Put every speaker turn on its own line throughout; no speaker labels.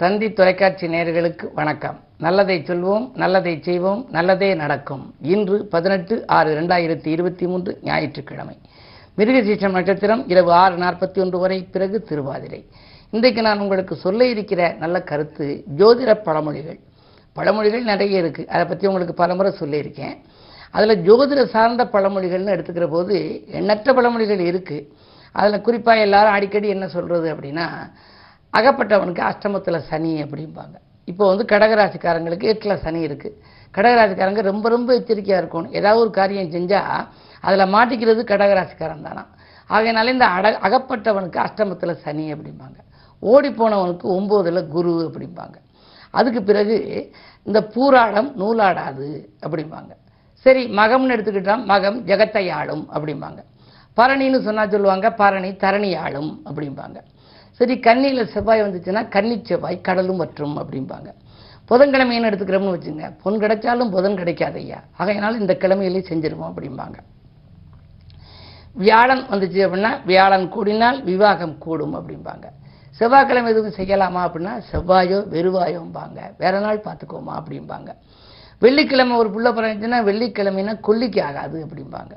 தந்தி தொலைக்காட்சி நேயர்களுக்கு வணக்கம். நல்லதை சொல்வோம் நல்லதை செய்வோம் நல்லதே நடக்கும். இன்று பதினெட்டு ஆறு இரண்டாயிரத்தி இருபத்தி மூன்று ஞாயிற்றுக்கிழமை. மிருகசீஷம் நட்சத்திரம் இரவு ஆறு நாற்பத்தி ஒன்று வரை பிறகு திருவாதிரை. இன்றைக்கு நான் உங்களுக்கு சொல்ல இருக்கிற நல்ல கருத்து ஜோதிட பழமொழிகள். பழமொழிகள் நிறைய இருக்குது அதை பற்றி உங்களுக்கு பலமுறை சொல்லியிருக்கேன் அதில் ஜோதிட சார்ந்த பழமொழிகள்னு எடுத்துக்கிற போது எண்ணற்ற பழமொழிகள் இருக்குது அதில் குறிப்பாக எல்லாரும் அடிக்கடி என்ன சொல்கிறது அப்படின்னா அகப்பட்டவனுக்கு அஷ்டமத்தில் சனி அப்படிம்பாங்க. இப்போ வந்து கடகராசிக்காரங்களுக்கு எட்டில் சனி இருக்குது கடகராசிக்காரங்க ரொம்ப ரொம்ப எச்சரிக்கையாக இருக்கணும். ஏதாவது ஒரு காரியம் செஞ்சால் அதில் மாட்டிக்கிறது கடகராசிக்காரன் தானா? ஆகையினால இந்த அட அகப்பட்டவனுக்கு அஷ்டமத்தில் சனி அப்படிம்பாங்க. ஓடி போனவனுக்கு ஒம்போதில் குரு அப்படிம்பாங்க. அதுக்கு பிறகு இந்த பூராடம் நூலாடாது அப்படிம்பாங்க. சரி மகம்னு எடுத்துக்கிட்டால் மகம் ஜெகத்தை ஆளும் அப்படிம்பாங்க. பரணின்னு சொன்னால் சொல்லுவாங்க பரணி தரணி ஆளும் அப்படிம்பாங்க. சரி கன்னியில் செவ்வாய் வந்துச்சுன்னா கன்னி செவ்வாய் கடலும் மற்றும் அப்படிம்பாங்க. புதன்கிழமைன்னு எடுத்துக்கிறோம்னு வச்சுங்க பொன் கிடைச்சாலும் புதன் கிடைக்காது ஐயா ஆகையினால இந்த கிழமையிலே செஞ்சிருவோம் அப்படிம்பாங்க. வியாழன் வந்துச்சு அப்படின்னா வியாழன் கூடினால் விவாகம் கூடும் அப்படிம்பாங்க. செவ்வாய்க்கிழமை எதுவும் செய்யலாமா அப்படின்னா செவ்வாயோ வெறுவாயோம்பாங்க. வேற நாள் பார்த்துக்கோமா அப்படிம்பாங்க. வெள்ளிக்கிழமை ஒரு புள்ள பிறந்துச்சுன்னா வெள்ளிக்கிழமைனா கொல்லிக்கு ஆகாது அப்படிம்பாங்க.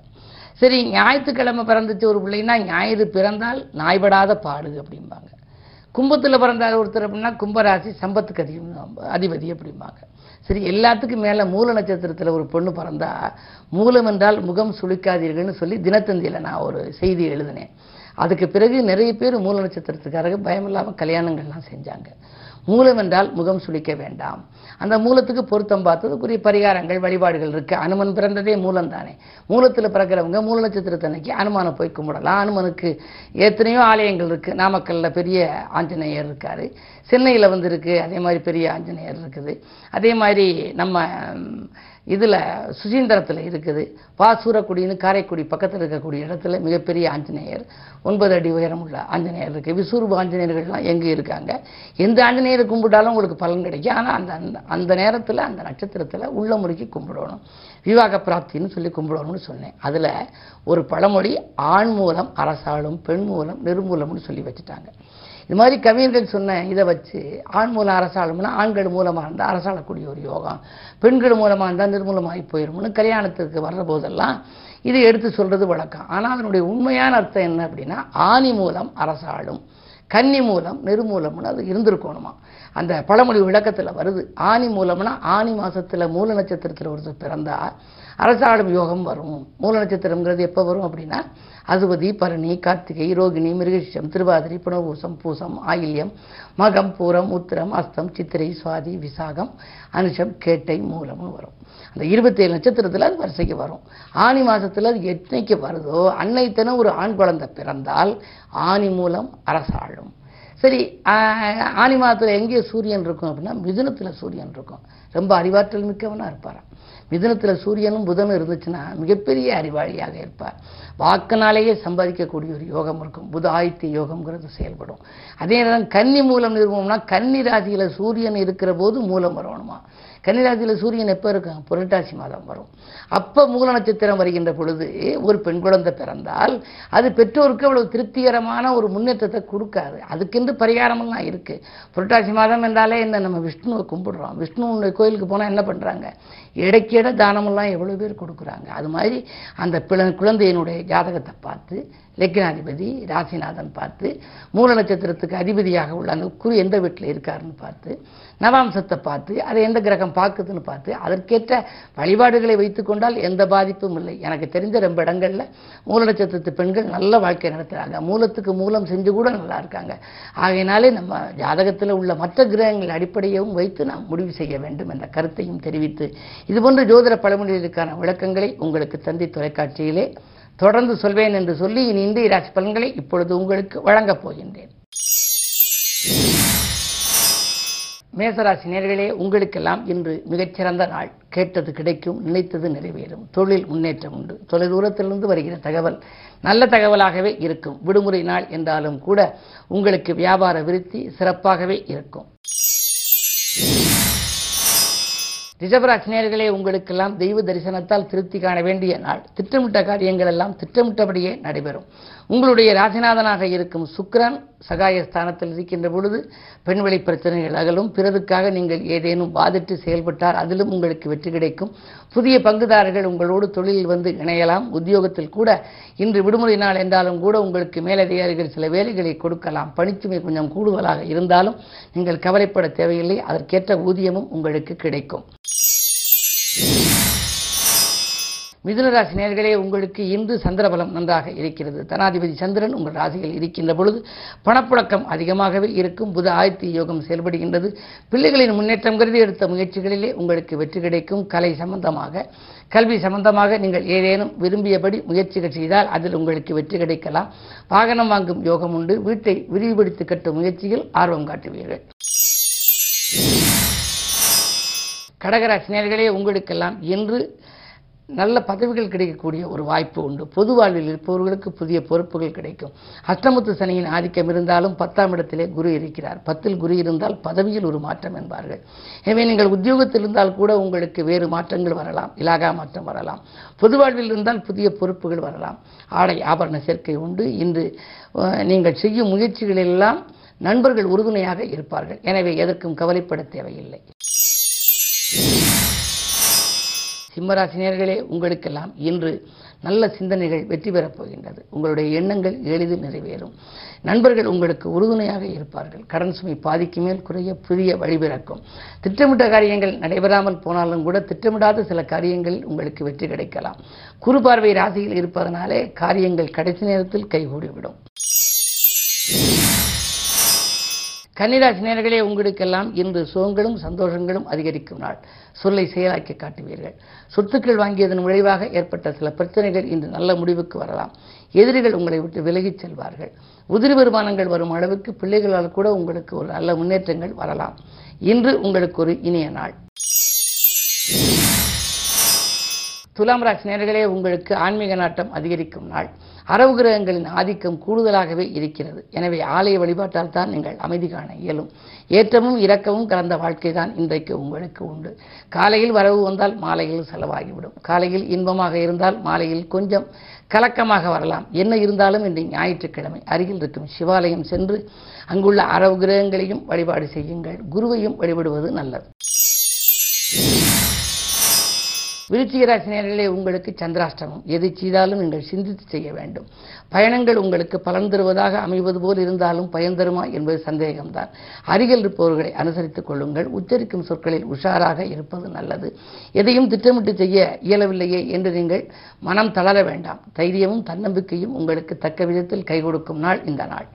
சரி ஞாயிற்றுக்கிழமை பிறந்துச்சு ஒரு பிள்ளைன்னா ஞாயிறு பிறந்தால் நாய்படாத பாடு அப்படிம்பாங்க. கும்பத்தில் பிறந்தார் ஒருத்தர் அப்படின்னா கும்பராசி சம்பத்துக்கு அதிகம் அதிபதி அப்படிம்பாங்க. சரி எல்லாத்துக்கும் மேலே மூல நட்சத்திரத்தில் ஒரு பொண்ணு பிறந்தா மூலம் என்றால் முகம் சுளிக்காதீர்கள்னு சொல்லி தினத்தந்தியில் நான் ஒரு செய்தி எழுதினேன். அதுக்கு பிறகு நிறைய பேர் மூல நட்சத்திரத்துக்காரங்க பயமில்லாமல் கல்யாணங்கள்லாம் செஞ்சாங்க. மூலம் என்றால் முகம் சுளிக்க வேண்டாம். அந்த மூலத்துக்கு பொருத்தம் பார்த்ததுக்குரிய பரிகாரங்கள் வழிபாடுகள் இருக்குது அனுமன் பிறந்ததே மூலம் தானே மூலத்தில் பிறக்கிறவங்க மூல நட்சத்திரத்தன்னைக்கு அனுமானை போய் கும்பிடலாம். அனுமனுக்கு எத்தனையோ ஆலயங்கள் இருக்குது நாமக்கல்லில் பெரிய ஆஞ்சநேயர் இருக்கார். சென்னையில் வந்து இருக்குது அதே மாதிரி பெரிய ஆஞ்சநேயர் இருக்குது. அதே மாதிரி நம்ம இதில் சுசீந்திரத்தில் இருக்குது. பாசூரக்குடின்னு காரைக்குடி பக்கத்தில் இருக்கக்கூடிய இடத்துல மிகப்பெரிய ஆஞ்சநேயர். ஒன்பது அடி உயரம் உள்ள ஆஞ்சநேயர் இருக்குது விசுரூப ஆஞ்சநேயர்கள்லாம் எங்கே இருக்காங்க? எந்த ஆஞ்சநேயரை கும்பிட்டாலும் உங்களுக்கு பலன் கிடைக்கும். ஆனால் அந்த அந்த அந்த நேரத்தில் அந்த நட்சத்திரத்தில் உள்ள முறைக்கு கும்பிடணும். விவாக பிராப்தின்னு சொல்லி கும்பிடணும்னு சொன்னேன். அதில் ஒரு பழமொழி ஆண் மூலம் அரசாளும் பெண் மூலம் நிர்மூலம்னு சொல்லி வச்சுட்டாங்க. இது மாதிரி கவிஞர்கள் சொன்ன இதை வச்சு ஆண் மூலம் அரசாளும்னா ஆண்கள் மூலமாக இருந்தால் அரசாளக்கூடிய ஒரு யோகம் பெண்கள் மூலமாக இருந்தால் நிர்மூலமாகி போயிடும்னு கல்யாணத்துக்கு வர்ற போதெல்லாம் இதை எடுத்து சொல்றது வழக்கம். ஆனால் அதனுடைய உண்மையான அர்த்தம் என்ன அப்படின்னா ஆணி மூலம் அரசாளும். கன்னி மூலம் நெருமூலம்னு அது இருந்திருக்கணுமா? அந்த பழமொழி விளக்கத்தில் வருது. ஆணி மூலம்னா ஆணி மாதத்தில் மூல நட்சத்திரத்தில் ஒருத்தர் பிறந்தால் அரசாடும் யோகம் வரும். மூல நட்சத்திரம்ங்கிறது எப்போ வரும் அப்படின்னா அசுபதி பரணி கார்த்திகை ரோகிணி மிருகசிஷம் திருவாதிரி புனர்பூசம் பூசம் ஆயில்யம் மகம் பூரம் உத்திரம் அஸ்தம் சித்திரை சுவாதி விசாகம் அனுஷம் கேட்டை மூலம்னு வரும். அந்த இருபத்தேழு நட்சத்திரத்தில் அது வரிசைக்கு வரும். ஆனி மாதத்தில் அது எத்தனைக்கு வருதோ அன்னைத்தனம் ஒரு ஆண் குழந்தை பிறந்தால் ஆணி மூலம் அரசாளும். சரி ஆணி ஆனி மாதத்துல எங்கே சூரியன் இருக்கும் அப்படின்னா மிதுனத்துல சூரியன் இருக்கும். ரொம்ப அறிவாற்றல் மிக்கவனா இருப்பாராம் மிதுனத்தில் சூரியனும் புதனும் இருந்துச்சுன்னா மிகப்பெரிய அறிவாளியாக இருப்பார். வாக்கினாலேயே சம்பாதிக்கக்கூடிய ஒரு யோகம் இருக்கும். புத ஆதித்ய யோகம்ங்கிறது செயல்படும். அதே நேரம் கன்னி மூலம் நிறுவனம்னா கன்னி ராசியில் சூரியன் இருக்கிற போது மூலம் வரணுமா? கன்னிராசியில் சூரியன் எப்போ இருக்கும் புரட்டாசி மாதம் வரும். அப்போ மூல நட்சத்திரம் வருகின்ற பொழுது ஒரு பெண் குழந்தை பிறந்தால் அது பெற்றோருக்கு அவ்வளவு திருப்திகரமான ஒரு முன்னேற்றத்தை கொடுக்காது. அதுக்கென்று பரிகாரமெல்லாம் இருக்குது புரட்டாசி மாதம் என்றாலே என்ன? நம்ம விஷ்ணுவை கும்பிடுறோம். விஷ்ணுனுடைய கோயிலுக்கு போனால் என்ன பண்ணுறாங்க இடைக்கிட தானமெல்லாம் எவ்வளோ பேர் கொடுக்குறாங்க. அது மாதிரி அந்த பிள குழந்தையினுடைய ஜாதகத்தை பார்த்து லெக்னாதிபதி ராசிநாதன் பார்த்து மூல நட்சத்திரத்துக்கு அதிபதியாக உள்ள அந்த குரு எந்த வீட்டில் இருக்காருன்னு பார்த்து நவாம்சத்தை பார்த்து அதை எந்த கிரகம் பார்க்குதுன்னு பார்த்து அதற்கேற்ற வழிபாடுகளை வைத்துக்கொண்டால் எந்த பாதிப்பும் இல்லை. எனக்கு தெரிஞ்ச ரொம்ப இடங்களில் மூல நட்சத்திரத்து பெண்கள் நல்ல வாழ்க்கை நடத்துகிறாங்க மூலத்துக்கு மூலம் செஞ்சு கூட நல்லா இருக்காங்க. ஆகையினாலே நம்ம ஜாதகத்தில் உள்ள மற்ற கிரகங்கள் அடிப்படையவும் வைத்து நாம் முடிவு செய்ய வேண்டும் என்ற கருத்தையும் தெரிவித்து இதுபோன்ற ஜோதிட பழமொழிகளுக்கான விளக்கங்களை உங்களுக்கு தந்தி தொலைக்காட்சியிலே தொடர்ந்து சொல்வேன் என்று சொல்லி இனி இந்திய ராசி பலன்களை இப்பொழுது உங்களுக்கு வழங்கப் போகின்றேன். மேசராசி நேர்களே உங்களுக்கெல்லாம் இன்று மிகச்சிறந்த நாள். கேட்டது கிடைக்கும் நினைத்தது நிறைவேறும். தொழில் முன்னேற்றம் உண்டு. தொலை தூரத்திலிருந்து வருகிற தகவல் நல்ல தகவலாகவே இருக்கும். விடுமுறை நாள் என்றாலும் கூட உங்களுக்கு வியாபார விருத்தி சிறப்பாகவே இருக்கும். ரிஷபராசினியர்களே உங்களுக்கெல்லாம் தெய்வ தரிசனத்தால் திருப்தி காண வேண்டிய நாள். திட்டமிட்ட காரியங்கள் எல்லாம் திட்டமிட்டபடியே நடைபெறும். உங்களுடைய ராசிநாதனாக இருக்கும் சுக்ரன் சகாயஸ்தானத்தில் இருக்கின்ற பொழுது பெண்வெளி பிரச்சனைகள் அகலும். பிறருக்காக நீங்கள் ஏதேனும் வாதிட்டு செயல்பட்டால் அதிலும் உங்களுக்கு வெற்றி கிடைக்கும். புதிய பங்குதாரர்கள் உங்களோடு தொழிலில் வந்து இணையலாம். உத்தியோகத்தில் கூட இன்று விடுமுறை நாள் என்றாலும் கூட உங்களுக்கு மேலதிகாரிகள் சில வேலைகளை கொடுக்கலாம். பணிச்சுமை கொஞ்சம் கூடுதலாக இருந்தாலும் நீங்கள் கவலைப்பட தேவையில்லை. அதற்கேற்ற ஊதியமும் உங்களுக்கு கிடைக்கும். மிதுனராசி நேர்களே உங்களுக்கு இன்று சந்திரபலம் நன்றாக இருக்கிறது. தனாதிபதி சந்திரன் உங்கள் ராசியில் இருக்கின்ற பொழுது பணப்புழக்கம் அதிகமாகவே இருக்கும். புத ஆயத்தி யோகம் செயல்படுகின்றது. பிள்ளைகளின் முன்னேற்றம் கருதி எடுத்த முயற்சிகளிலே உங்களுக்கு வெற்றி கிடைக்கும். கலை சம்பந்தமாக கல்வி சம்பந்தமாக நீங்கள் ஏதேனும் விரும்பியபடி முயற்சிகள் செய்தால் அதில் உங்களுக்கு வெற்றி கிடைக்கலாம். வாகனம் வாங்கும் யோகம் உண்டு. வீட்டை விரிவுபடுத்தி கட்டும் முயற்சியில் ஆர்வம் காட்டுவீர்கள். கடகராசினியர்களே உங்களுக்கெல்லாம் இன்று நல்ல பதவிகள் கிடைக்கக்கூடிய ஒரு வாய்ப்பு உண்டு. பொது வாழ்வில் இருப்பவர்களுக்கு புதிய பொறுப்புகள் கிடைக்கும். அஷ்டமுத்து சனியின் ஆதிக்கம் இருந்தாலும் பத்தாம் இடத்திலே குரு இருக்கிறார். பத்தில் குரு இருந்தால் பதவியில் ஒரு மாற்றம் என்பார்கள். எனவே நீங்கள் உத்தியோகத்தில் இருந்தால் கூட உங்களுக்கு வேறு மாற்றங்கள் வரலாம். இலாகா மாற்றம் வரலாம். பொது வாழ்வில் இருந்தால் புதிய பொறுப்புகள் வரலாம். ஆடை ஆபரண சேர்க்கை உண்டு. இன்று நீங்கள் செய்யும் முயற்சிகளெல்லாம் நண்பர்கள் உறுதுணையாக இருப்பார்கள். எனவே எதற்கும் கவலைப்பட தேவையில்லை. சிம்மராசினியர்களே உங்களுக்கெல்லாம் இன்று நல்ல சிந்தனைகள் வெற்றி பெறப் போகின்றது. உங்களுடைய எண்ணங்கள் எளிதில் நிறைவேறும். நண்பர்கள் உங்களுக்கு உறுதுணையாக இருப்பார்கள். கடன் சுமை பாதிக்கு மேல் குறைய புதிய வழிபிறக்கும் திட்டமிட்ட காரியங்கள் நடைபெறாமல் போனாலும் கூட திட்டமிடாத சில காரியங்கள் உங்களுக்கு வெற்றி கிடைக்கலாம். குறுபார்வை ராசியில் இருப்பதனாலே காரியங்கள் கடைசி நேரத்தில் கைகூடிவிடும். கன்னிராசி நேர்களே உங்களுக்கெல்லாம் இன்று சுகங்களும் சந்தோஷங்களும் அதிகரிக்கும் நாள். சொல்லை செயலாக்கி காட்டுவீர்கள். சொத்துக்கள் வாங்கியதன் விளைவாக ஏற்பட்ட சில பிரச்சனைகள் இன்று நல்ல முடிவுக்கு வரலாம். எதிரிகள் உங்களை விட்டு விலகிச் செல்வார்கள். உதிரி வருமானங்கள் வரும் அளவுக்கு பிள்ளைகளால் கூட உங்களுக்கு ஒரு நல்ல முன்னேற்றங்கள் வரலாம். இன்று உங்களுக்கு ஒரு இனிய நாள். துலாம் ராசி நேர்களே உங்களுக்கு ஆன்மீக நாட்டம் அதிகரிக்கும் நாள். அரவு கிரகங்களின் ஆதிக்கம் கூடுதலாகவே இருக்கிறது. எனவே ஆலய வழிபாட்டால் தான் நீங்கள் அமைதி காண இயலும். ஏற்றமும் இரக்கமும் கலந்த வாழ்க்கை தான் இன்றைக்கு உங்களுக்கு உண்டு. காலையில் வரவு வந்தால் மாலையில் செலவாகிவிடும். காலையில் இன்பமாக இருந்தால் மாலையில் கொஞ்சம் கலக்கமாக வரலாம். என்ன இருந்தாலும் இன்று ஞாயிற்றுக்கிழமை அருகில் இருக்கும் சிவாலயம் சென்று அங்குள்ள அரவு கிரகங்களையும் வழிபாடு செய்யுங்கள். குருவையும் வழிபடுவது நல்லது. விருச்சிக ராசி உங்களுக்கு சந்திராஷ்டமம். எதை செய்தாலும் நீங்கள் சிந்தித்து செய்ய வேண்டும். பயணங்கள் உங்களுக்கு பலன் தருவதாக அமைவது போல் இருந்தாலும் பயன் தருமா என்பது சந்தேகம்தான். அருகில் இருப்பவர்களை அனுசரித்துக் கொள்ளுங்கள். உச்சரிக்கும் சொற்களில் உஷாராக இருப்பது நல்லது. எதையும் திட்டமிட்டு செய்ய இயலவில்லையே என்று நீங்கள் மனம் தளர வேண்டாம். தைரியமும் தன்னம்பிக்கையும் உங்களுக்கு தக்க விதத்தில் கை கொடுக்கும் நாள் இந்த நாள்.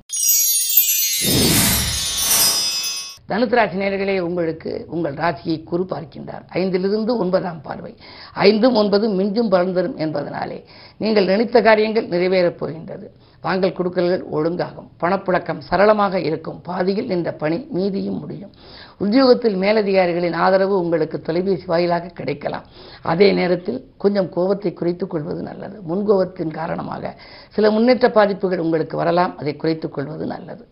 தனுசு நேர்களே உங்களுக்கு உங்கள் ராசியை குரு பார்க்கின்றார். ஐந்திலிருந்து ஒன்பதாம் பார்வை. ஐந்தும் ஒன்பதும் மிஞ்சும் பலன் என்பதனாலே நீங்கள் நினைத்த காரியங்கள் நிறைவேறப் போகின்றது. வாங்கல் கொடுக்கல்கள் ஒழுங்காகும். பணப்புழக்கம் சரளமாக இருக்கும். பாதியில் இந்த பணி மீதியும் முடியும். உத்தியோகத்தில் மேலதிகாரிகளின் ஆதரவு உங்களுக்கு தொலைபேசி வாயிலாக கிடைக்கலாம். அதே நேரத்தில் கொஞ்சம் கோபத்தை குறைத்துக் கொள்வது நல்லது. முன்கோபத்தின் காரணமாக சில முன்னேற்ற பாதிப்புகள் உங்களுக்கு வரலாம். அதை குறைத்துக் கொள்வது நல்லது.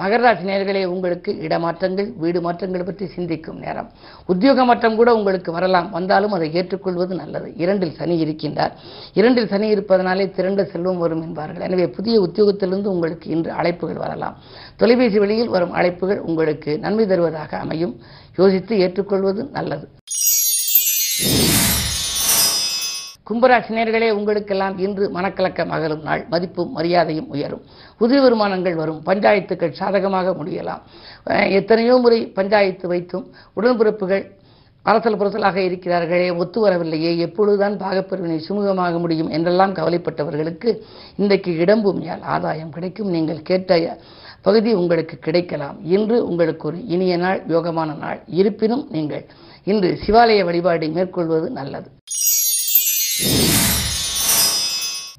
மகராசி நேர்களே உங்களுக்கு இடமாற்றங்கள் வீடு மாற்றங்கள் பற்றி சிந்திக்கும் நேரம். உத்தியோக மாற்றம் கூட உங்களுக்கு வரலாம். வந்தாலும் அதை ஏற்றுக்கொள்வது நல்லது. இரண்டில் சனி இருக்கின்றார். இரண்டில் சனி இருப்பதனாலே திரண்ட செல்வம் வரும் என்பார்கள். எனவே புதிய உத்தியோகத்திலிருந்து உங்களுக்கு இன்று அழைப்புகள் வரலாம். தொலைபேசி வழியில் வரும் அழைப்புகள் உங்களுக்கு நன்மை தருவதாக அமையும். யோசித்து ஏற்றுக்கொள்வது நல்லது. கும்பராசினியர்களே உங்களுக்கெல்லாம் இன்று மனக்கலக்கம் அகலும் நாள். மதிப்பும் மரியாதையும் உயரும். புதிய வருமானங்கள் வரும். பஞ்சாயத்துக்கள் சாதகமாக முடியலாம். எத்தனையோ முறை பஞ்சாயத்து வைத்தும் உடன்பிறப்புகள் அரசல் புரசலாக இருக்கிறார்களே ஒத்து வரவில்லையே. எப்பொழுதுதான் பாகப்பிரிவினை சுமூகமாக முடியும் என்றெல்லாம் கவலைப்பட்டவர்களுக்கு இன்றைக்கு இடம்பூமியால் ஆதாயம் கிடைக்கும். நீங்கள் கேட்ட பகுதி உங்களுக்கு கிடைக்கலாம். இன்று உங்களுக்கு ஒரு இனிய நாள் யோகமான நாள். இருப்பினும் நீங்கள் இன்று சிவாலய வழிபாடு மேற்கொள்வது நல்லது.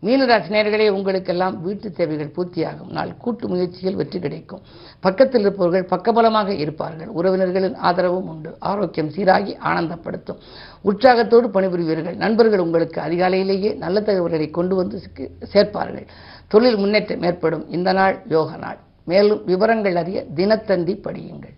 மீனராசி நேர்களே உங்களுக்கெல்லாம் வீட்டு தேவைகள் பூர்த்தியாகும். நாள் கூட்டு முயற்சிகள் வெற்றி கிடைக்கும். பக்கத்தில் இருப்பவர்கள் பக்கபலமாக இருப்பார்கள். உறவினர்களின் ஆதரவும் உண்டு. ஆரோக்கியம் சீராகி ஆனந்தப்படுத்தும். உற்சாகத்தோடு பணிபுரிவீர்கள். நண்பர்கள் உங்களுக்கு அதிகாலையிலேயே நல்ல தகவல்களை கொண்டு வந்து சேர்ப்பார்கள். தொழில் முன்னேற்றம் ஏற்படும். இந்த நாள் யோக நாள். மேலும் விவரங்கள் அறிய தினத்தந்தி படியுங்கள்.